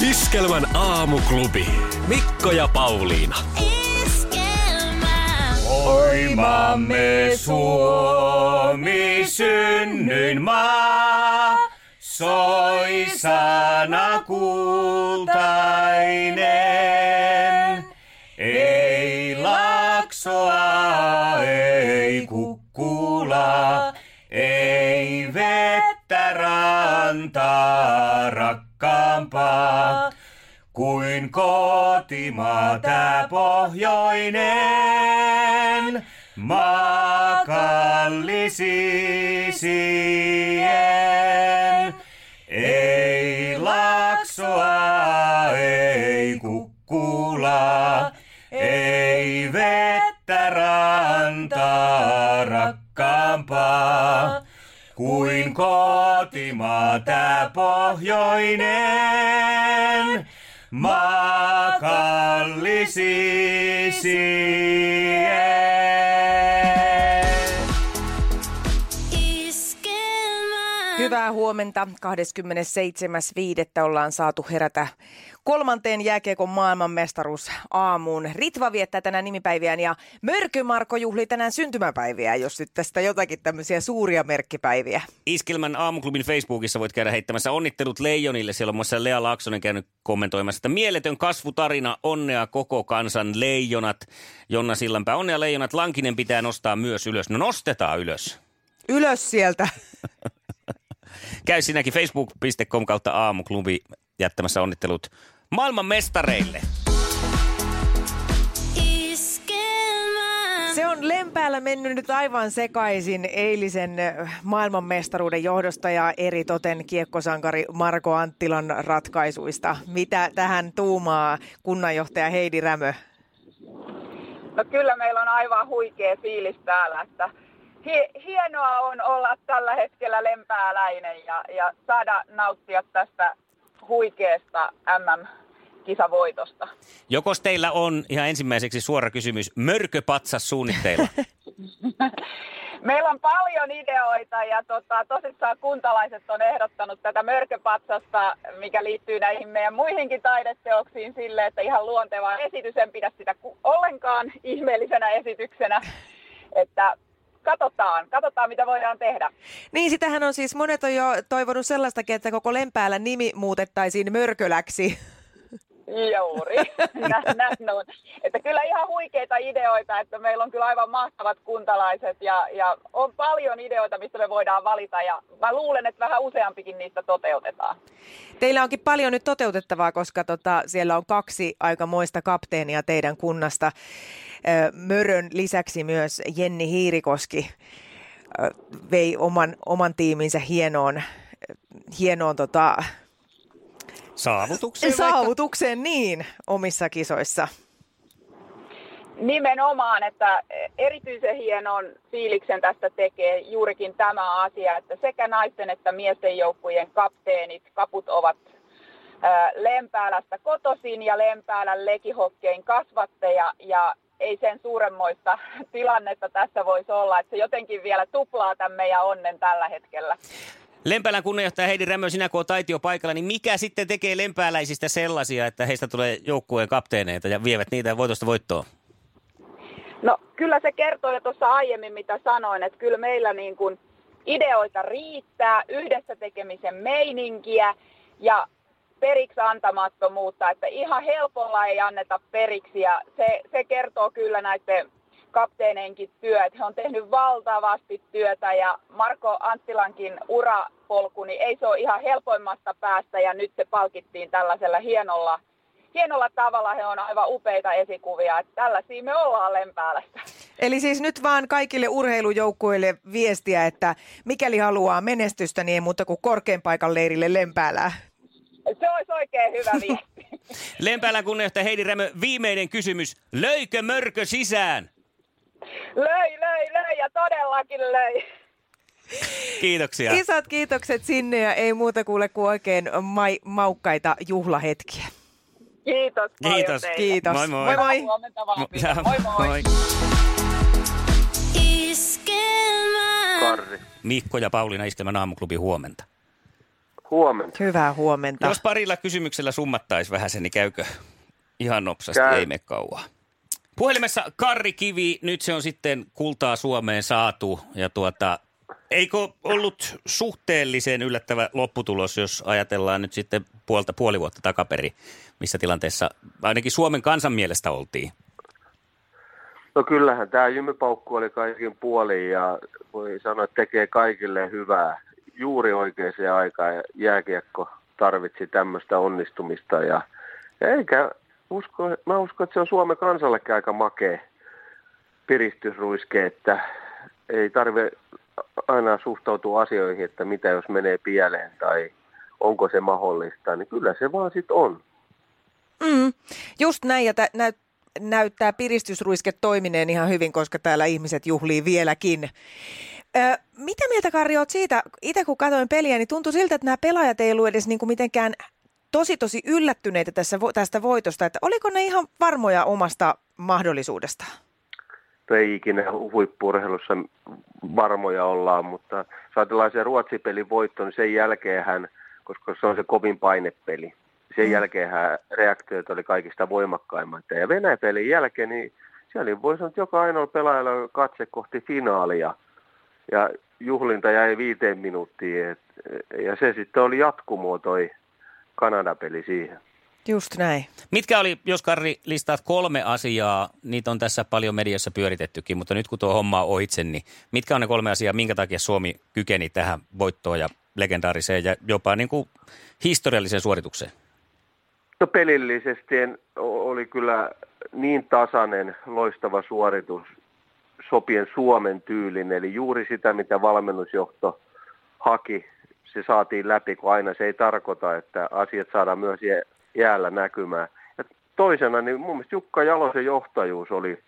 Iskelmän aamuklubi. Mikko ja Pauliina. Oi maamme Suomi synnyin maa, soi sana kultainen. Ei laksoa, ei kukkula, ei vettä rantaa rakkaampaa kuin kotimaa tää pohjoinen. Maa kallisisien. Ei laksoa, kotimaa tää pohjoinen. Maa kallisisien. Hyvää huomenta. 27.5. ollaan saatu herätä kolmanteen jääkiekon maailmanmestaruus aamuun. Ritva viettää tänään nimipäiviään ja Mörky-Marko juhlii tänään syntymäpäiviä, jos nyt tästä jotakin tämmöisiä suuria merkkipäiviä. Iskelmän aamuklubin Facebookissa voit käydä heittämässä onnittelut Leijonille. Siellä on muassa Lea Laaksonen käynyt kommentoimassa, että mieletön kasvutarina, onnea koko kansan leijonat. Jonna Sillanpää, onnea leijonat, Lankinen pitää nostaa myös ylös. No nostetaan ylös. Ylös sieltä. Käy sinäkin facebook.com kautta aamuklubi jättämässä onnittelut maailman mestareille. Se on Lempäällä mennyt nyt aivan sekaisin eilisen äh, maailmanmestaruuden johdosta ja eri toten kiekkosankari Marko Anttilan ratkaisuista. Mitä tähän tuumaa kunnanjohtaja Heidi Rämö? No kyllä meillä on aivan huikea fiilis täällä, että hienoa on olla tällä hetkellä lempääläinen ja, ja saada nauttia tästä huikeasta MM-kisavoitosta. Jokos teillä on ihan ensimmäiseksi suora kysymys, mörköpatsas suunnitteilla? Meillä on paljon ideoita ja tota, tosissaan kuntalaiset on ehdottanut tätä mörköpatsasta, mikä liittyy näihin meidän muihinkin taideteoksiin sille, että ihan luonteva esitys, en pidä sitä ollenkaan ihmeellisenä esityksenä. Että katsotaan, katsotaan mitä voidaan tehdä. Niin, sitähän on siis, monet on jo toivonut sellaistakin, että koko Lempäällä nimi muutettaisiin Mörköläksi. Juuri, Nä- näin on. Että kyllä ihan huikeita ideoita, että meillä on kyllä aivan mahtavat kuntalaiset ja, ja on paljon ideoita, mistä me voidaan valita ja mä luulen, että vähän useampikin niistä toteutetaan. Teillä onkin paljon nyt toteutettavaa, koska tota, siellä on kaksi aikamoista kapteenia teidän kunnasta. Mörön lisäksi myös Jenni Hiirikoski vei oman, oman tiiminsä hienoon, hienoon tota, Saavutukseen vaikka. saavutukseen niin omissa kisoissa. Nimenomaan, että erityisen hienon fiiliksen tästä tekee juurikin tämä asia, että sekä naisten että miesten joukkueen kapteenit, kaput ovat ää, Lempäälästä kotoisin ja Lempäälän lekihokkein kasvatteja ja ei sen suuremmoista tilannetta tässä voisi olla, että se jotenkin vielä tuplaa tämän meidän onnen tällä hetkellä. Lempäälän kunnanjohtaja Heidi Rämö, sinä kun olet aitio paikalla, niin mikä sitten tekee lempääläisistä sellaisia, että heistä tulee joukkueen kapteeneita ja vievät niitä voitosta voittoon? No kyllä se kertoo jo tuossa aiemmin, mitä sanoin, että kyllä meillä niin kuin ideoita riittää, yhdessä tekemisen meininkiä ja periksi antamattomuutta, että ihan helpolla ei anneta periksi ja se, se kertoo kyllä näiden kapteeneinkin työ, että he on tehnyt valtavasti työtä ja Marko Anttilankin urapolku, niin ei se ole ihan helpoimmasta päästä ja nyt se palkittiin tällaisella hienolla, hienolla tavalla. He on aivan upeita esikuvia, että tällaisia me ollaan Lempäälästä. Eli siis nyt vaan kaikille urheilujoukkueille viestiä, että mikäli haluaa menestystä, niin ei muuta kuin korkean paikan leirille Lempäälää. Se olisi oikein hyvä viesti. Lempäälän kunnioittaja Heidi Rämö, viimeinen kysymys. Löikö mörkö sisään? löi, löi, löi ja todellakin löi. Kiitoksia. Isot kiitokset sinne ja ei muuta kuule kuin oikein mai- maukkaita juhlahetkiä. Kiitos paljon Kiitos. teille. Kiitos. Moi moi. moi, moi. Huomenta vaan. Mo- Moi moi. moi. Karri. Mikko ja Pauliina Iskelmän aamuklubi huomenta. Huomenta. Hyvää huomenta. Jos parilla kysymyksellä summattaisi vähän sen, niin käykö ihan nopsasti, Käy. ei me kauaa. Puhelimessa Karri Kivi, nyt se on sitten kultaa Suomeen saatu ja tuota, eikö ollut suhteellisen yllättävä lopputulos, jos ajatellaan nyt sitten puolta puoli vuotta takaperi, missä tilanteessa ainakin Suomen kansan mielestä oltiin? No kyllähän tämä jymypaukku oli kaikin puolin ja voi sanoa, että tekee kaikille hyvää. Juuri oikeaan aikaan ja jääkiekko tarvitsi tämmöistä onnistumista ja, eikä usko, mä uskon, että se on Suomen kansallekin aika makea piristysruiske, että ei tarvitse aina suhtautua asioihin, että mitä jos menee pieleen tai onko se mahdollista, niin kyllä se vaan sitten on. Mm, just näin, ja tä, näyt, näyttää piristysruiske toimineen ihan hyvin, koska täällä ihmiset juhlii vieläkin. Ö, mitä mieltä Karri oot siitä, itse kun katsoin peliä, niin tuntui siltä, että nämä pelaajat ei ollut edes niin kuin mitenkään tosi tosi yllättyneitä tässä, tästä voitosta, että oliko ne ihan varmoja omasta mahdollisuudestaan? No ei ikinä huippuurheilussa varmoja ollaan, mutta jos ajatellaan se Ruotsi-pelin voitto, niin sen jälkeen hän, koska se on se kovin painepeli, sen Mm. jälkeen reaktiot oli kaikista voimakkaimmat. Ja Venäjä-pelin jälkeen, niin siellä oli, voi sanoa, että joka ainoa pelaajalla katse kohti finaalia. Ja juhlinta jäi viiteen minuuttiin. Et, ja se sitten oli jatkumo toi Kanada-peli siihen. Just näin. Mitkä oli, jos Karri listaat kolme asiaa, niitä on tässä paljon mediassa pyöritettykin, mutta nyt kun tuo homma on ohitse, niin mitkä on ne kolme asiaa, minkä takia Suomi kykeni tähän voittoon ja legendaariseen ja jopa niin kuin historialliseen suoritukseen? No pelillisesti oli kyllä niin tasainen, loistava suoritus sopien Suomen tyylin, eli juuri sitä, mitä valmennusjohto haki, se saatiin läpi, kun aina se ei tarkoita, että asiat saadaan myös jä- jäällä näkymään. Ja toisena, niin mun mielestä Jukka Jalosen johtajuus oli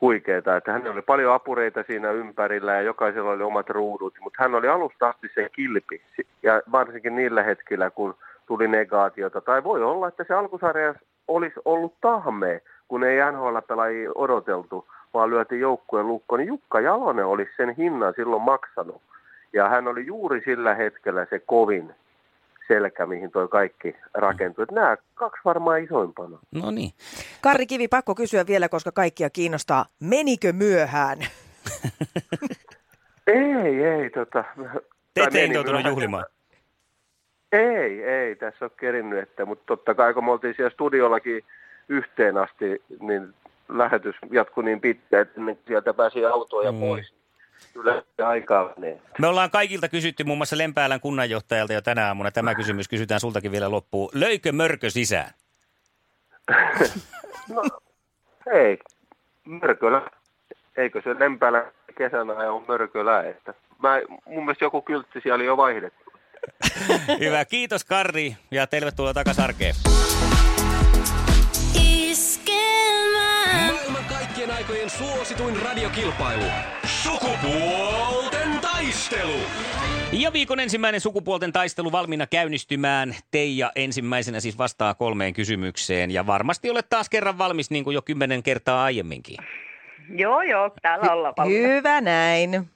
huikeeta, että hän oli paljon apureita siinä ympärillä ja jokaisella oli omat ruudut, mutta hän oli alusta asti se kilpi ja varsinkin niillä hetkillä, kun tuli negaatiota. Tai voi olla, että se alkusarja olisi ollut tahme, kun ei NHL-pelaajia odoteltu, vaan lyötiin joukkueen lukko, niin Jukka Jalonen olisi sen hinnan silloin maksanut. Ja hän oli juuri sillä hetkellä se kovin selkä, mihin toi kaikki rakentui. Että nämä kaksi varmaan isoimpana. No niin. Karri Kivi, pakko kysyä vielä, koska kaikkia kiinnostaa. Menikö myöhään? Ei, ei. Tota, Te ette intoutunut juhlimaan. Ei, ei. Tässä on kerinnyt, että, mutta totta kai kun me oltiin siellä studiollakin yhteen asti, niin lähetys jatkui niin pitkään, että sieltä pääsi autoon ja Mm. pois. Kyllä se aikaa menee. Me ollaan kaikilta kysytty muun muassa Lempäälän kunnanjohtajalta jo tänä aamuna. Tämä kysymys kysytään sultakin vielä loppuun. Löikö mörkö sisään? No, ei. Mörkölä. Eikö se Lempälä kesänä on Mörkölä? Että mä, mun mielestä joku kyltti siellä oli jo vaihdettu. Hyvä, kiitos Karri ja tervetuloa takaisin arkeen. Suosituin radiokilpailu. Sukupuolten taistelu. Ja viikon ensimmäinen sukupuolten taistelu valmiina käynnistymään. Teija ensimmäisenä siis vastaa kolmeen kysymykseen. Ja varmasti olet taas kerran valmis niin kuin jo kymmenen kertaa aiemminkin. Joo, joo, täällä ollaan paljon. Hyvä näin.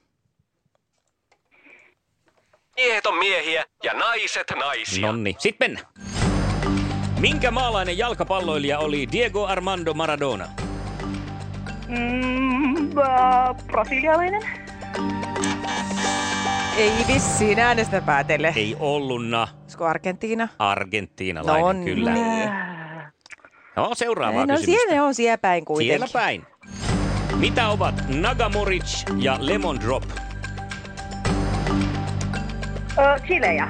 Miehet on miehiä ja naiset naisia. Nonni, sitten mennään. Minkä maalainen jalkapalloilija oli Diego Armando Maradona? Mm, äh, brasilialainen? Ei vissiin äänestä päätelle. Ei ollutna Olisiko Argentiina? argentiinalainen, No kyllä. niin. No, seuraavaa No kysymystä. siellä on siellä päin kuitenkin. Siellä päin. Mitä ovat Nagamoric ja Lemon Drop? Ö, Chileja.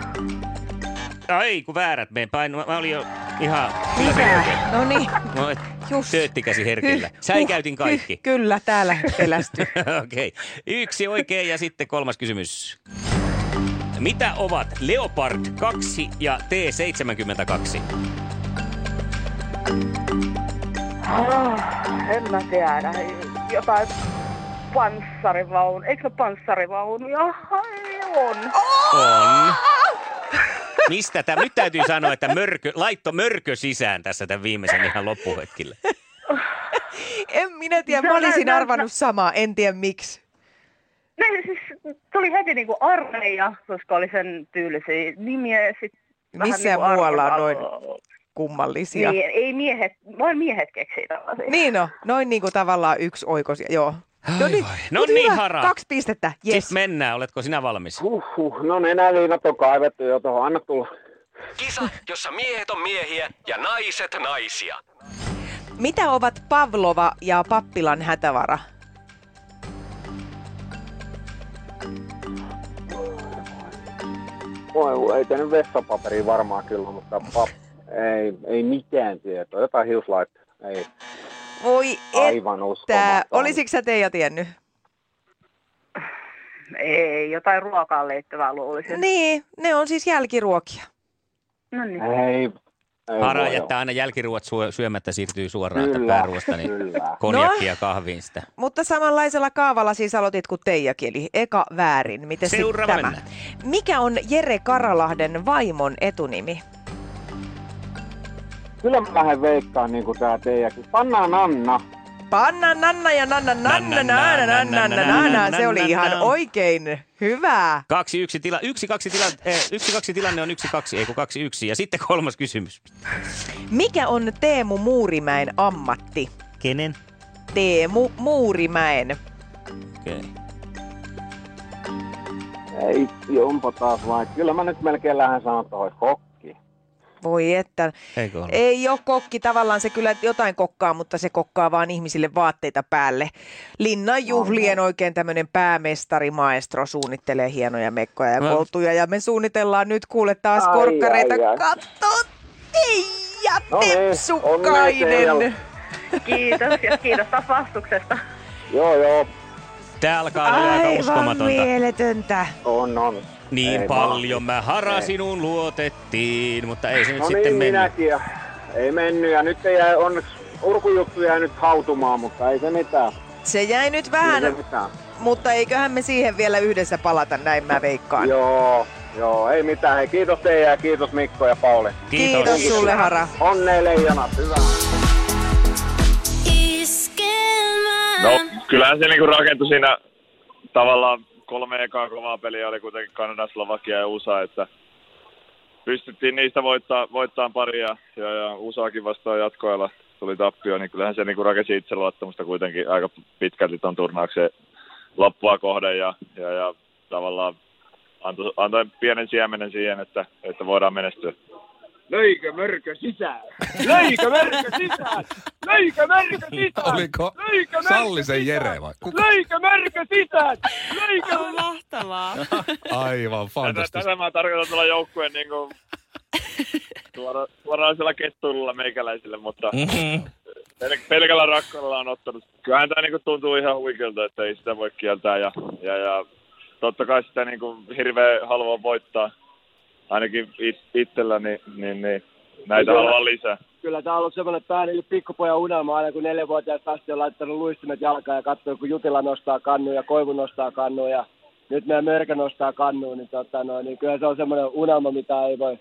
Ai, kun väärät meen päin. Mä, mä olin jo ihan... Kyllä se Mitä? No niin. No, et, Just. tööttikäsi herkillä. Säin huh, käytin kaikki. hyh, Kyllä, täällä pelästy. Okei. Okay. Yksi oikein ja sitten kolmas kysymys. Mitä ovat Leopard 2 ja T-72? Oh, en mä tiedä. Jotain panssarivaunu. Eikö se panssarivaunu? Jaha, on. On. Mistä tämä? Nyt täytyy sanoa, että mörkö, laitto mörkö sisään tässä tämän viimeisen ihan loppuhetkillä. En minä tiedä, mä No, olisin no, no, arvannut samaa, en tiedä miksi. Ne siis tuli heti niinku armeija, koska oli sen tyylisiä nimiä. Sit Missä niinku muualla on arvotalo. Kummallisia. Niin, ei miehet, vain miehet keksii tällaisia. Niin no, noin niin kuin tavallaan yksi oikosia, joo. No niin, No mut niin, hyvä, Hara. Kaksi pistettä, yes. Sitten mennään. Oletko sinä valmis? Huhhuh, no nenäliinat on kaivettu jo tuohon, anna tulla. Kisa, jossa miehet on miehiä ja naiset naisia. Mitä ovat Pavlova ja Pappilan hätävara? Voi, voi, ei tehnyt vessapaperia varmaan kyllä, mutta pap, ei, ei mitään tietoa. Jotain hiuslaitteita. Ei, Voi aivan että, uskomaton. olisiko sä Teija tiennyt? Ei, jotain ruokaan liittyvää luulisin. Niin, ne on siis jälkiruokia. No niin. Ei, Hara jättää aina jälkiruot syö- syömättä, siirtyy suoraan Kyllä, pääruosta, niin kyllä. konjakkia ja kahviin sitä. Mutta samanlaisella kaavalla siis aloitit kuin Teijakin, eli eka väärin. Miten Seuraava tämä? mennään. Mikä on Jere Karalahden vaimon etunimi? Kyllä mä lähden veikkaan niin kuin tää teijäkin. Pannaan Anna. Panna Nanna ja Nanna Nanna Nanna Nanna Nanna Nanna. Se oli ihan oikein hyvä. Kaksi, yksi, tila, yksi, kaksi, tila, eh, yksi, kaksi tilanne on yksi, kaksi, ei kun kaksi, yksi. Ja sitten kolmas kysymys. Mikä on Teemu Muurimäen ammatti? Kenen? Teemu Muurimäen. Okei. Okay. Ei, jompa taas vai. Kyllä mä nyt melkein lähden sanoa tuohon kokki. Voi että. Eikö ole? Ei ole kokki, tavallaan se kyllä jotain kokkaa, mutta se kokkaa vaan ihmisille vaatteita päälle. Linnan juhlien oikein tämmöinen päämestari, maestro suunnittelee hienoja mekkoja ja No. koltuja. Ja me suunnitellaan nyt kuule taas Ai, korkkareita. ai, ai. Katso, Teija No niin. Teijalle. Kiitos ja kiitos taas vastuksesta. Joo, joo, Tää alkaa olla aika Aivan uskomatonta. mieletöntä. on, on. Niin Ei paljon vaan. mä hara Ei. sinuun luotettiin, mutta ei se nyt No sitten niin, mennyt. minäkin. Ja ei mennyt ja nyt ei jää, onneksi urkujuttu jäi nyt hautumaan, mutta ei se mitään. Se jäi nyt Ei vähän, se mitään. mutta eiköhän me siihen vielä yhdessä palata, näin mä veikkaan. Joo, joo, ei mitään. Hei, kiitos teille ja kiitos Mikko ja Pauli. Kiitos, Kiitos sulle, Hara. Onnea leijonat, hyvä. No, kyllähän se niinku rakentui siinä tavallaan kolme ekaa kovaa peliä oli kuitenkin Kanada, Slovakia ja USA, että pystyttiin niistä voittaa, voittaa pari ja, ja, ja USAkin vastaan jatkoilla tuli tappio, niin kyllähän se niinku rakensi itseluottamusta kuitenkin aika pitkälti ton turnauksen loppua kohden ja, ja, ja tavallaan antoi, antoi pienen siemenen siihen, että, että voidaan menestyä. Löikö mörkö sisään? Löikö mörkö sisään? Löikö mörkö sisään? Oliko Löikö mörkö Sallisen sisään? Jere vai? Kuka? Löikö mörkö sisään? Löikö Mahtavaa. Aivan fantastista. tätä mä tarkoitan tuolla joukkueen niin kuin, suora, suoranaisella kettuilulla meikäläisille, mutta pel- pelkällä rakkaudella on ottanut. Kyllähän tämä niin tuntuu ihan huikealta, että ei sitä voi kieltää ja, ja, ja totta kai sitä niin kuin, hirveän haluaa voittaa, ainakin it, itsellä, niin, niin, niin näitä Kyllä. haluan lisää. Kyllä tämä on ollut semmoinen pääni pikkupojan unelma aina, kun neljänvuotiaasta asti on laittanut luistimet jalkaan ja katsoo, kun Jutila nostaa kannu ja Koivu nostaa kannu ja nyt meidän Mörkä nostaa kannu, niin, tota, no, niin kyllä se on semmoinen unelma, mitä ei voi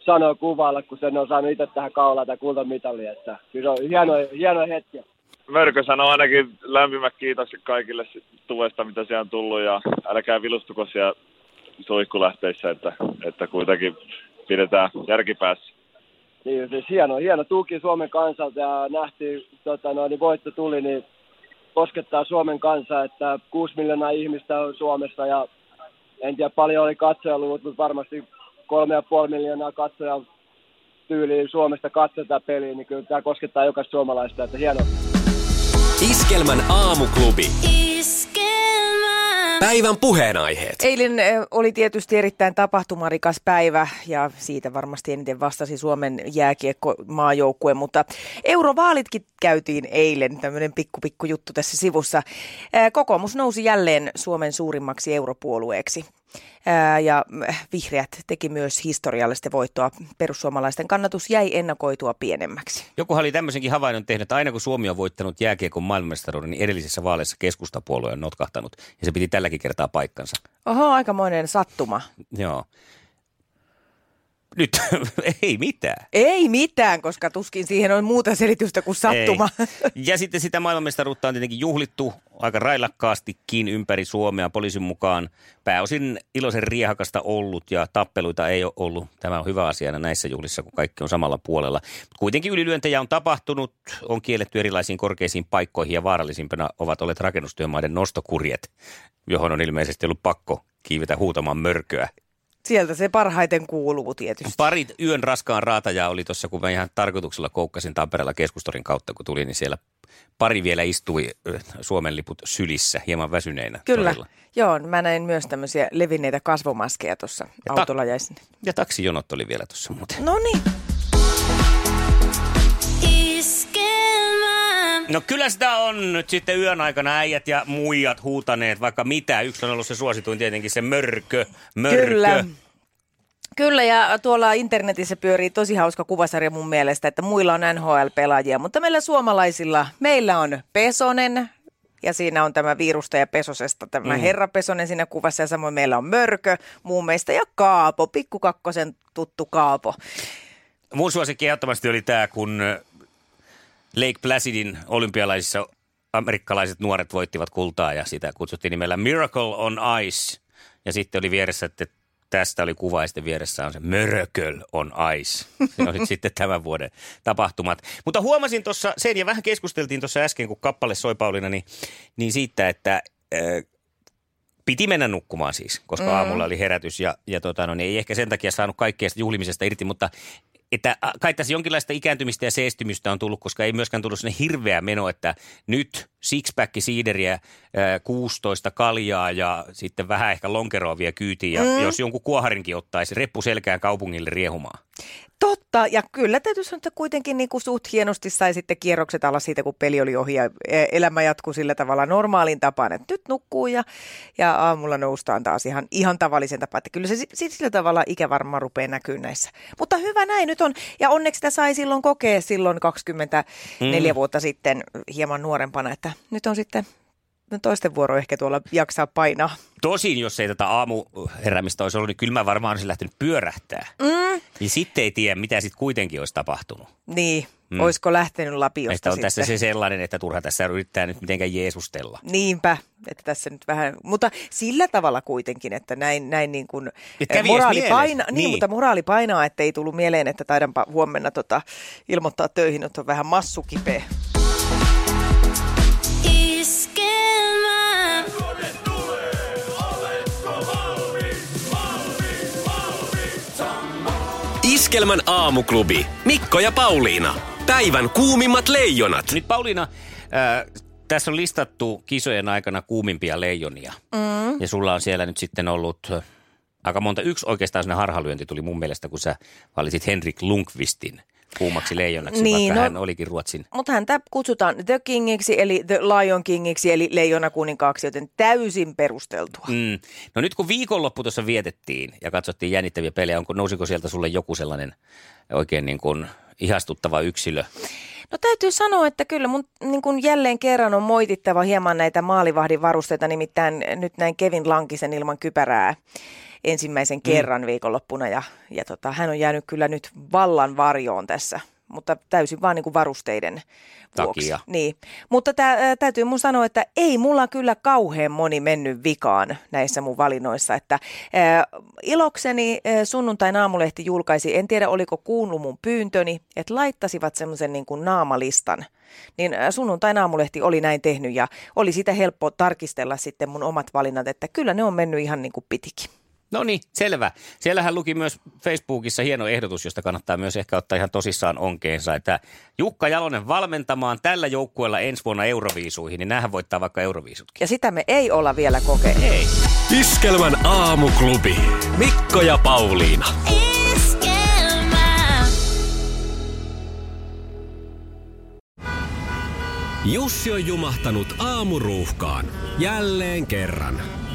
sanoa kuvailla, kun sen on saanut itse tähän kaulaan tai kultamitali. Että kyllä se on hieno, hieno hetki. Mörkö sanoo ainakin lämpimät kiitokset kaikille tuesta, mitä siellä on tullut ja älkää vilustuko siellä suihkulähteissä, että, että kuitenkin pidetään järkipäässä. Niin, siis hieno, hieno tuki Suomen kansalta ja nähtiin, tota, no, niin voitto tuli, niin koskettaa Suomen kansaa, että 6 miljoonaa ihmistä on Suomessa ja en tiedä paljon oli katsojaluvut, mutta varmasti kolme ja puoli miljoonaa katsoja tyyliin Suomesta katsotaan peliä, niin kyllä tämä koskettaa jokaista suomalaista, että hieno. Iskelmän aamuklubi. Iskelmä. Päivän puheenaiheet. Eilen oli tietysti erittäin tapahtumarikas päivä ja siitä varmasti eniten vastasi Suomen jääkiekko maajoukkue, mutta eurovaalitkin käytiin eilen, tämmöinen pikku pikku juttu tässä sivussa. Kokoomus nousi jälleen Suomen suurimmaksi europuolueeksi. Ja äh, vihreät teki myös historiallista voittoa. Perussuomalaisten kannatus jäi ennakoitua pienemmäksi. Joku oli tämmöisenkin havainnon tehnyt, että aina kun Suomi on voittanut jääkiekon maailmanmestaruuden, niin edellisessä vaaleissa keskustapuolue on notkahtanut. Ja se piti tälläkin kertaa paikkansa. Oho, aikamoinen sattuma. Joo. Nyt ei mitään. Ei mitään, koska tuskin siihen on muuta selitystä kuin sattuma. Ei. Ja sitten sitä maailmanmestaruutta on tietenkin juhlittu aika railakkaastikin ympäri Suomea poliisin mukaan. Pääosin iloisen riehakasta ollut ja tappeluita ei ole ollut. Tämä on hyvä asia näissä juhlissa, kun kaikki on samalla puolella. Kuitenkin ylilyöntejä on tapahtunut, on kielletty erilaisiin korkeisiin paikkoihin ja vaarallisimpana ovat olleet rakennustyömaiden nostokurjet, johon on ilmeisesti ollut pakko kiivetä huutamaan mörköä Sieltä se parhaiten kuuluu tietysti. Parit yön raskaan raatajaa oli tuossa, kun mä ihan tarkoituksella koukkasin Tampereella keskustorin kautta, kun tuli, niin siellä pari vielä istui Suomen liput sylissä, hieman väsyneinä. Kyllä, torilla. joo, mä näin myös tämmöisiä levinneitä kasvomaskeja tuossa autolla ta- Ja taksijonot oli vielä tuossa muuten. No niin. No kyllä sitä on nyt sitten yön aikana äijät ja muijat huutaneet vaikka mitä. Yksi on ollut se suosituin tietenkin se mörkö. mörkö. Kyllä. Kyllä, ja tuolla internetissä pyörii tosi hauska kuvasarja mun mielestä, että muilla on NHL-pelaajia, mutta meillä suomalaisilla, meillä on Pesonen, ja siinä on tämä virusta ja Pesosesta tämä mm. herra Pesonen siinä kuvassa, ja samoin meillä on Mörkö muun meistä, ja Kaapo, pikkukakkosen tuttu Kaapo. Mun suosikki ehdottomasti oli tämä, kun Lake Placidin olympialaisissa amerikkalaiset nuoret voittivat kultaa ja sitä kutsuttiin nimellä Miracle on Ice. Ja sitten oli vieressä, että tästä oli kuva ja sitten vieressä on se Miracle on Ice. Se on sitten tämän vuoden tapahtumat. Mutta huomasin tuossa sen ja vähän keskusteltiin tuossa äsken, kun kappale soi Pauliina, niin, niin siitä, että äh, piti mennä nukkumaan siis, koska mm. aamulla oli herätys ja, ja tota, no, niin ei ehkä sen takia saanut kaikkea juhlimisesta irti, mutta että kai tässä jonkinlaista ikääntymistä ja seestymistä on tullut, koska ei myöskään tullut sinne hirveä meno, että nyt sixpack siideriä, 16 kaljaa ja sitten vähän ehkä lonkeroa vielä kyytiin. Ja mm. jos jonkun kuoharinkin ottaisi, reppu selkään kaupungille riehumaan. Totta, ja kyllä täytyy sanoa, että kuitenkin niin kuin suht hienosti sai sitten kierrokset alla siitä, kun peli oli ohi ja elämä jatkuu sillä tavalla normaalin tapaan, että nyt nukkuu ja, ja aamulla noustaan taas ihan, ihan tavallisen tapaan. Että kyllä se sillä tavalla ikä varmaan rupeaa näkyy näissä. Mutta hyvä näin nyt on, ja onneksi sitä sai silloin kokea silloin 24 mm. vuotta sitten hieman nuorempana, että nyt on sitten toisten vuoro ehkä tuolla jaksaa painaa. Tosin, jos ei tätä aamuheräämistä olisi ollut, niin kyllä mä varmaan olisin lähtenyt pyörähtää. Mm. Niin sitten ei tiedä, mitä sitten kuitenkin olisi tapahtunut. Niin, mm. olisiko lähtenyt lapiosta Meistä on sitten. tässä se sellainen, että turha tässä yrittää nyt mitenkään jeesustella. Niinpä, että tässä nyt vähän, mutta sillä tavalla kuitenkin, että näin, näin niin kuin eh, moraali painaa, niin, niin, mutta moraali painaa, että ei tullut mieleen, että taidanpa huomenna tota, ilmoittaa töihin, että on vähän massukipeä. Iskelmän aamuklubi. Mikko ja Pauliina. Päivän kuumimmat leijonat. Nyt Pauliina, äh, tässä on listattu kisojen aikana kuumimpia leijonia. Mm. Ja sulla on siellä nyt sitten ollut äh, aika monta. Yksi oikeastaan sinne harhalyönti tuli mun mielestä, kun sä valitsit Henrik Lundqvistin – kuumaksi leijonaksi, niin, vaikka no, hän olikin Ruotsin. Mutta häntä kutsutaan The Kingiksi, eli The Lion Kingiksi, eli leijona kuninkaaksi, joten täysin perusteltua. Mm. No nyt kun viikonloppu tuossa vietettiin ja katsottiin jännittäviä pelejä, onko, nousiko sieltä sulle joku sellainen oikein niin kuin ihastuttava yksilö? No täytyy sanoa, että kyllä mun niin kuin jälleen kerran on moitittava hieman näitä maalivahdin varusteita, nimittäin nyt näin Kevin Lankisen ilman kypärää ensimmäisen mm. kerran viikonloppuna ja, ja tota, hän on jäänyt kyllä nyt vallan varjoon tässä, mutta täysin vaan niin kuin varusteiden vuoksi. Takia. Niin. Mutta tää, täytyy mun sanoa, että ei mulla kyllä kauhean moni mennyt vikaan näissä mun valinnoissa. Että, ää, ilokseni ää, sunnuntain aamulehti julkaisi, en tiedä oliko kuullut mun pyyntöni, että laittasivat semmoisen niin kuin naamalistan. Niin sunnuntain aamulehti oli näin tehnyt ja oli sitä helppo tarkistella sitten mun omat valinnat, että kyllä ne on mennyt ihan niin kuin pitikin. No niin, selvä. Siellähän luki myös Facebookissa hieno ehdotus, josta kannattaa myös ehkä ottaa ihan tosissaan onkeensa, että Jukka Jalonen valmentamaan tällä joukkueella ensi vuonna Euroviisuihin, niin näähän voittaa vaikka Euroviisutkin. Ja sitä me ei olla vielä kokeilleet. Ei. Iskelmän aamuklubi. Mikko ja Pauliina. Iskelmä. Jussi on jumahtanut aamuruuhkaan. Jälleen kerran.